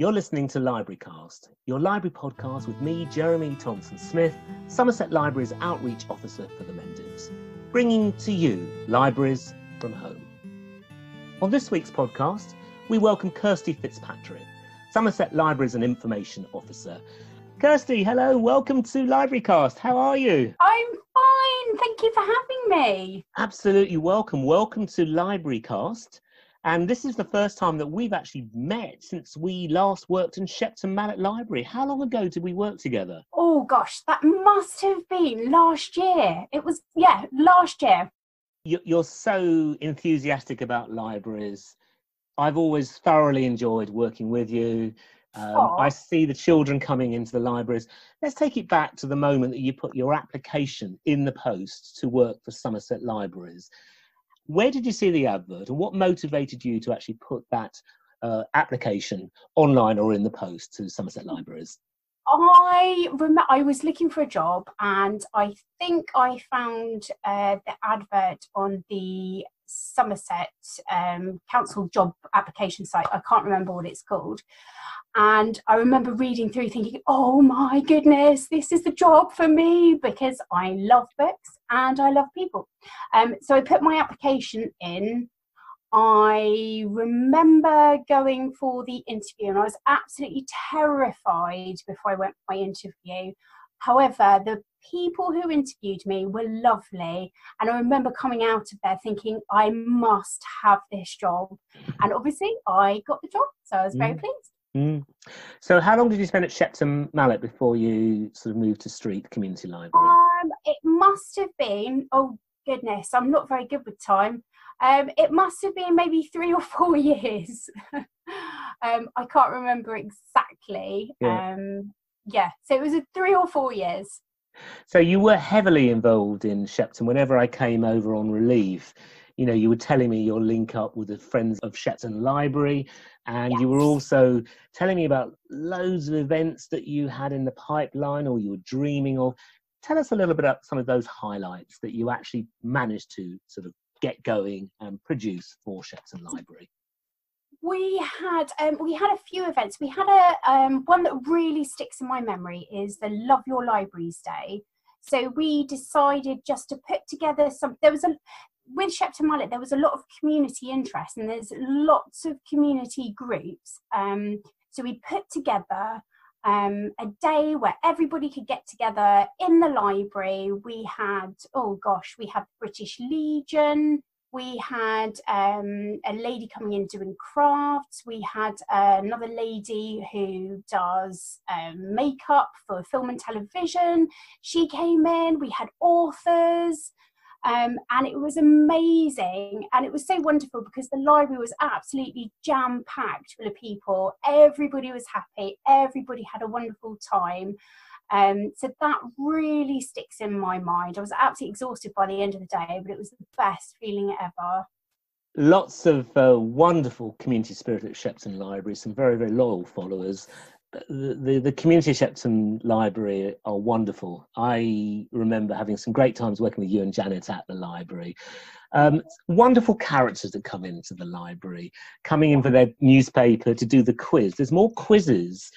You're listening to Librarycast, your library podcast with me, Jeremy Thompson Smith, Somerset Library's outreach officer for the Mendips, bringing to you libraries from home. On this week's podcast, we welcome Kirsty Fitzpatrick, Somerset Libraries and Information Officer. Kirsty, hello, welcome to Librarycast. How are you? I'm fine. Thank you for having me. Absolutely welcome. Welcome to Librarycast. And this is the first time that we've actually met since we last worked in Shepton Mallet Library. How long ago did we work together? Oh gosh, that must have been last year. It was, yeah, last year. You're so enthusiastic about libraries. I've always thoroughly enjoyed working with you. Um, I see the children coming into the libraries. Let's take it back to the moment that you put your application in the post to work for Somerset Libraries. Where did you see the advert, and what motivated you to actually put that uh, application online or in the post to Somerset Libraries? I remember I was looking for a job, and I think I found uh, the advert on the Somerset um, Council job application site. I can't remember what it's called. And I remember reading through thinking, oh my goodness, this is the job for me because I love books and I love people. Um, so I put my application in. I remember going for the interview and I was absolutely terrified before I went for my interview. However, the people who interviewed me were lovely. And I remember coming out of there thinking, I must have this job. And obviously, I got the job. So I was very mm. pleased. Mm. So, how long did you spend at Shepton Mallet before you sort of moved to Street Community Library? Um, it must have been, oh goodness, I'm not very good with time. Um, it must have been maybe three or four years. um, I can't remember exactly. Yeah. Um, yeah, so it was a three or four years. So you were heavily involved in Shepton. Whenever I came over on relief, you know, you were telling me your link up with the Friends of Shepton Library, and yes. you were also telling me about loads of events that you had in the pipeline or you were dreaming of. Tell us a little bit about some of those highlights that you actually managed to sort of get going and produce for Shepton Library. We had um, we had a few events. We had a um, one that really sticks in my memory is the Love Your Libraries Day. So we decided just to put together some. There was a with Shepton Mallet, there was a lot of community interest and there's lots of community groups. Um, so we put together um, a day where everybody could get together in the library. We had, oh gosh, we had British Legion. We had um, a lady coming in doing crafts. We had uh, another lady who does um, makeup for film and television. She came in. We had authors. Um, and it was amazing and it was so wonderful because the library was absolutely jam packed full of people everybody was happy everybody had a wonderful time um, so that really sticks in my mind i was absolutely exhausted by the end of the day but it was the best feeling ever lots of uh, wonderful community spirit at Shepton Library, some very, very loyal followers the, the, the community Shepton Library are wonderful. I remember having some great times working with you and Janet at the library. Um, wonderful characters that come into the library, coming in for their newspaper to do the quiz. There's more quizzes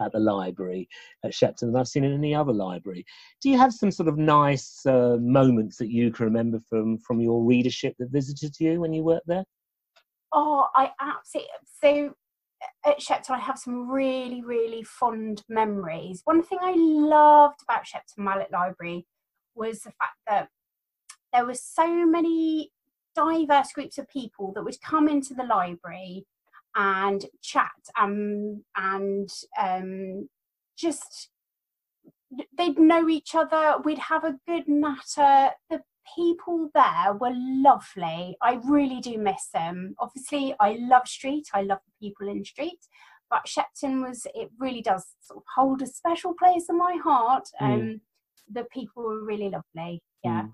at the library at Shepton than I've seen in any other library. Do you have some sort of nice uh, moments that you can remember from from your readership that visited you when you worked there? Oh, I absolutely. So at Shepton, I have some really, really fond memories. One thing I loved about Shepton Mallet Library was the fact that there were so many diverse groups of people that would come into the library and chat um, and um, just they'd know each other we'd have a good natter the people there were lovely. I really do miss them. Obviously, I love Street. I love the people in Street. But Shepton was, it really does sort of hold a special place in my heart. Mm. Um, the people were really lovely. Yeah. Mm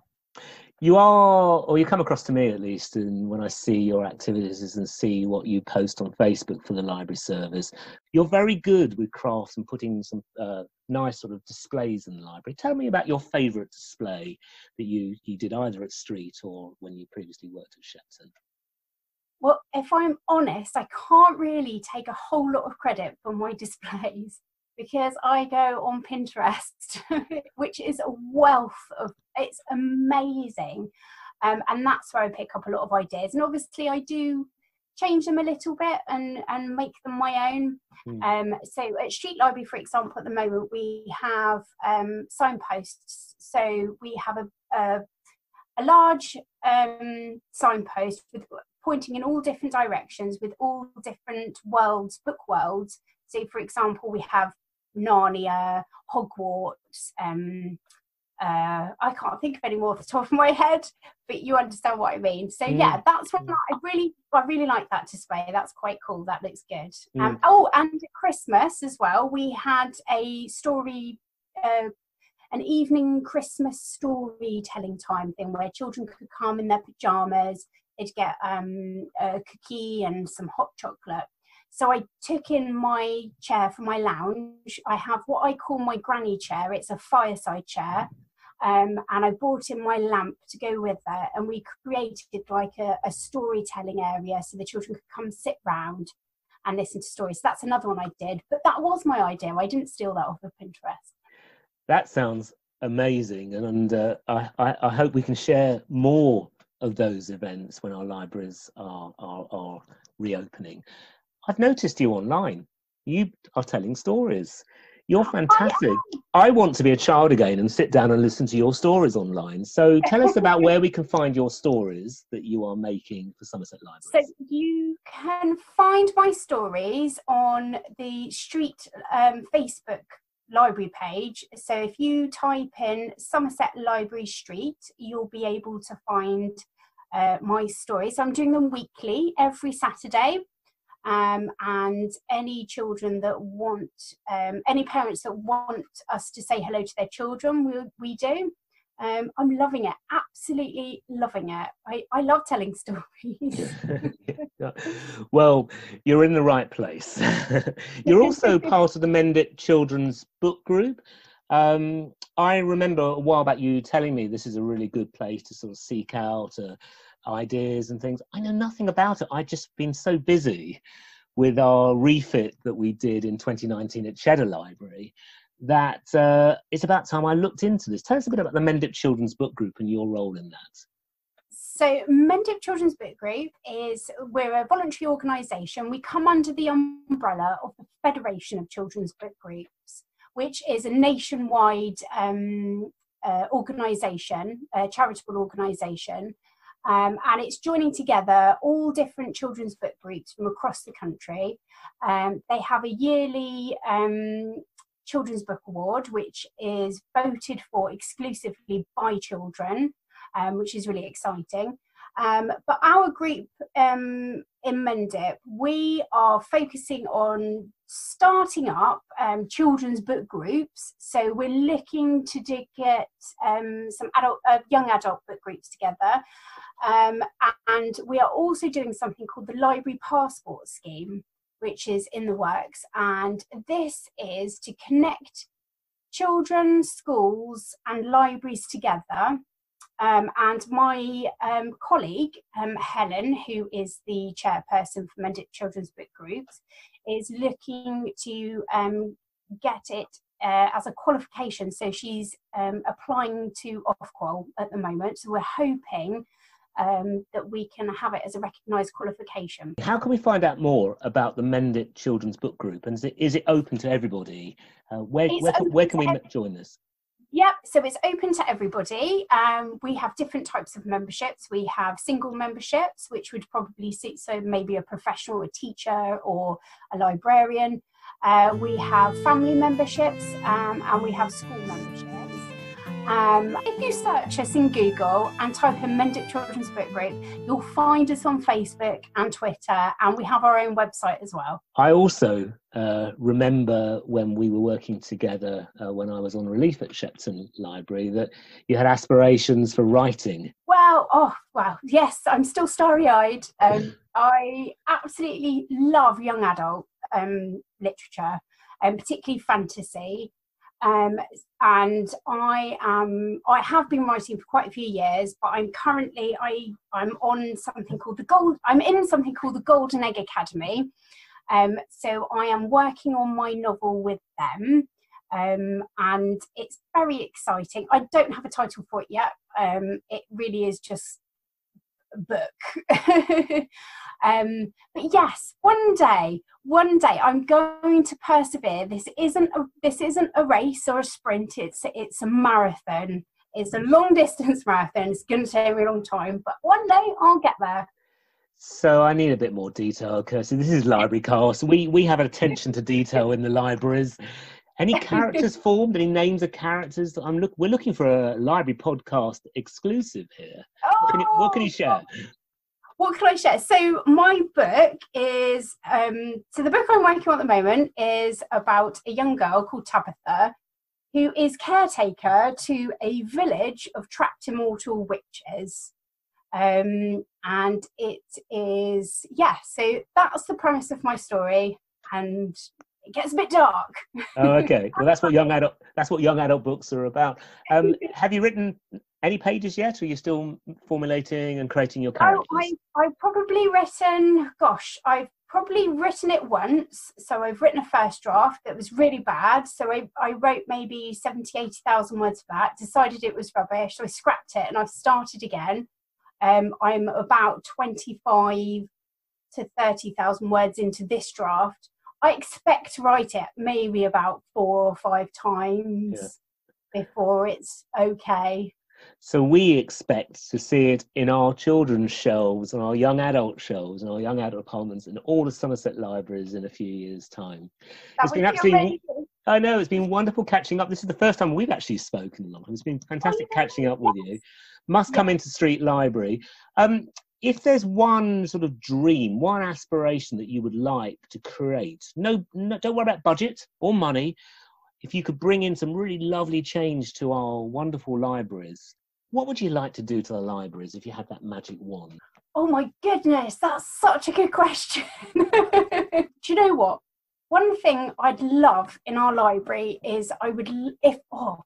you are or you come across to me at least and when i see your activities and see what you post on facebook for the library service you're very good with crafts and putting some uh, nice sort of displays in the library. Tell me about your favorite display that you you did either at street or when you previously worked at shepton well, if I'm honest, I can't really take a whole lot of credit for my displays because I go on Pinterest, which is a wealth of, it's amazing. Um, and that's where I pick up a lot of ideas. And obviously, I do change them a little bit and, and make them my own. Mm. Um, so at Street Library, for example, at the moment, we have um, signposts. So we have a, a, a large um, signpost with pointing in all different directions with all different worlds, book worlds. So, for example, we have Narnia, Hogwarts. Uh, I can't think of any more off the top of my head, but you understand what I mean. So mm. yeah, that's what I really, I really like that display. That's quite cool. That looks good. Mm. Um, oh, and at Christmas as well, we had a story, uh, an evening Christmas storytelling time thing where children could come in their pajamas. They'd get um, a cookie and some hot chocolate so I took in my chair for my lounge. I have what I call my granny chair. It's a fireside chair. Um, and I brought in my lamp to go with that, And we created like a, a storytelling area so the children could come sit round and listen to stories. That's another one I did. But that was my idea. I didn't steal that off of Pinterest. That sounds amazing. And, uh, I, I, I hope we can share more of those events when our libraries are, are, are reopening. I've noticed you online. You are telling stories. You're oh, fantastic. I want to be a child again and sit down and listen to your stories online. So tell us about where we can find your stories that you are making for Somerset Library. So you can find my stories on the Street um, Facebook library page. So if you type in Somerset Library Street, you'll be able to find uh, my stories. I'm doing them weekly, every Saturday. Um, and any children that want, um, any parents that want us to say hello to their children, we, we do. Um, I'm loving it, absolutely loving it. I, I love telling stories. well, you're in the right place. you're also part of the Mendip Children's Book Group. Um, I remember a while back you telling me this is a really good place to sort of seek out a, ideas and things. I know nothing about it. I've just been so busy with our refit that we did in 2019 at Cheddar Library that uh, it's about time I looked into this. Tell us a bit about the Mendip Children's Book Group and your role in that. So, Mendip Children's Book Group is we're a voluntary organisation. We come under the umbrella of the Federation of Children's Book Groups, which is a nationwide um, uh, organisation, a charitable organisation um, and it's joining together all different children's book groups from across the country. Um, they have a yearly um, Children's Book Award, which is voted for exclusively by children, um, which is really exciting. Um, but our group um, in Mendip, we are focusing on starting up um, children's book groups. So we're looking to get um, some adult, uh, young adult book groups together. Um, and we are also doing something called the Library Passport Scheme, which is in the works. And this is to connect children, schools, and libraries together um, and my um, colleague, um, Helen, who is the chairperson for Mendip Children's Book Groups, is looking to um, get it uh, as a qualification. So she's um, applying to Ofqual at the moment. So we're hoping um, that we can have it as a recognised qualification. How can we find out more about the Mendip Children's Book Group? And is it, is it open to everybody? Uh, where, where, where can we join this? Yep, so it's open to everybody. Um, we have different types of memberships. We have single memberships, which would probably suit so maybe a professional, a teacher, or a librarian. Uh, we have family memberships um, and we have school memberships. Um, if you search us in Google and type in Mendip Children's Book Group, you'll find us on Facebook and Twitter, and we have our own website as well. I also uh, remember when we were working together uh, when I was on relief at Shepton Library that you had aspirations for writing. Well, oh, wow, yes, I'm still starry eyed. Um, I absolutely love young adult um, literature, and particularly fantasy. Um, and I am I have been writing for quite a few years, but I'm currently I I'm on something called the Gold. I'm in something called the Golden Egg Academy. Um, so I am working on my novel with them, um, and it's very exciting. I don't have a title for it yet. Um, it really is just a book. Um, but yes, one day, one day, I'm going to persevere. This isn't a, this isn't a race or a sprint. It's it's a marathon. It's a long distance marathon. It's going to take me a long time, but one day I'll get there. So I need a bit more detail, Kirsty. This is library cast. We we have attention to detail in the libraries. Any characters formed? Any names of characters? I'm look. We're looking for a library podcast exclusive here. Oh, what, can you, what can you share? What can I share? So my book is um, so the book I'm working on at the moment is about a young girl called Tabitha who is caretaker to a village of trapped immortal witches. Um, and it is yeah, so that's the premise of my story, and it gets a bit dark. oh, okay. Well, that's what young adult that's what young adult books are about. Um, have you written any pages yet, or are you still formulating and creating your characters? Oh, I, I've probably written, gosh, I've probably written it once. So I've written a first draft that was really bad. So I, I wrote maybe 70, 80,000 words for that, decided it was rubbish. So I scrapped it and I've started again. Um, I'm about 25 to 30,000 words into this draft. I expect to write it maybe about four or five times yeah. before it's okay. So we expect to see it in our children's shelves and our young adult shelves and our young adult apartments and all the Somerset libraries in a few years' time. That it's been absolutely. I know it's been wonderful catching up. This is the first time we've actually spoken long. It's been fantastic oh, yeah. catching up with you. Must come into Street Library. Um, if there's one sort of dream, one aspiration that you would like to create, no, no, don't worry about budget or money, if you could bring in some really lovely change to our wonderful libraries, what would you like to do to the libraries if you had that magic wand? Oh my goodness, that's such a good question. do you know what? One thing I'd love in our library is I would if oh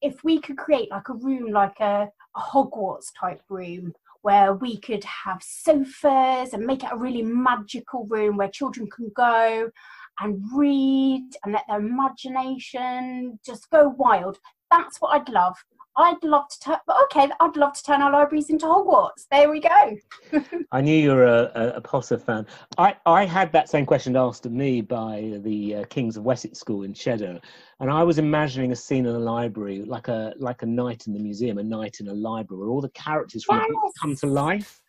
if we could create like a room like a, a Hogwarts type room where we could have sofas and make it a really magical room where children can go and read and let their imagination just go wild. That's what I'd love. I'd love to turn, okay, I'd love to turn our libraries into Hogwarts. There we go. I knew you were a, a, a, Potter fan. I, I had that same question asked of me by the uh, Kings of Wessex School in Cheddar, and I was imagining a scene in a library, like a like a night in the museum, a night in a library, where all the characters from yes. the book come to life.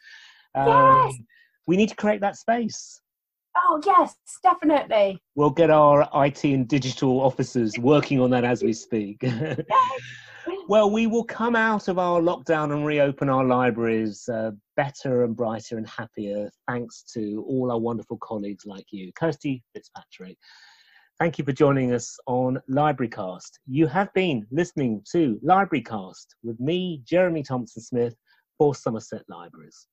Um, yes. We need to create that space. Oh yes, definitely. We'll get our IT and digital officers working on that as we speak. well, we will come out of our lockdown and reopen our libraries uh, better and brighter and happier, thanks to all our wonderful colleagues like you, Kirsty Fitzpatrick. Thank you for joining us on LibraryCast. You have been listening to LibraryCast with me, Jeremy Thompson Smith, for Somerset Libraries.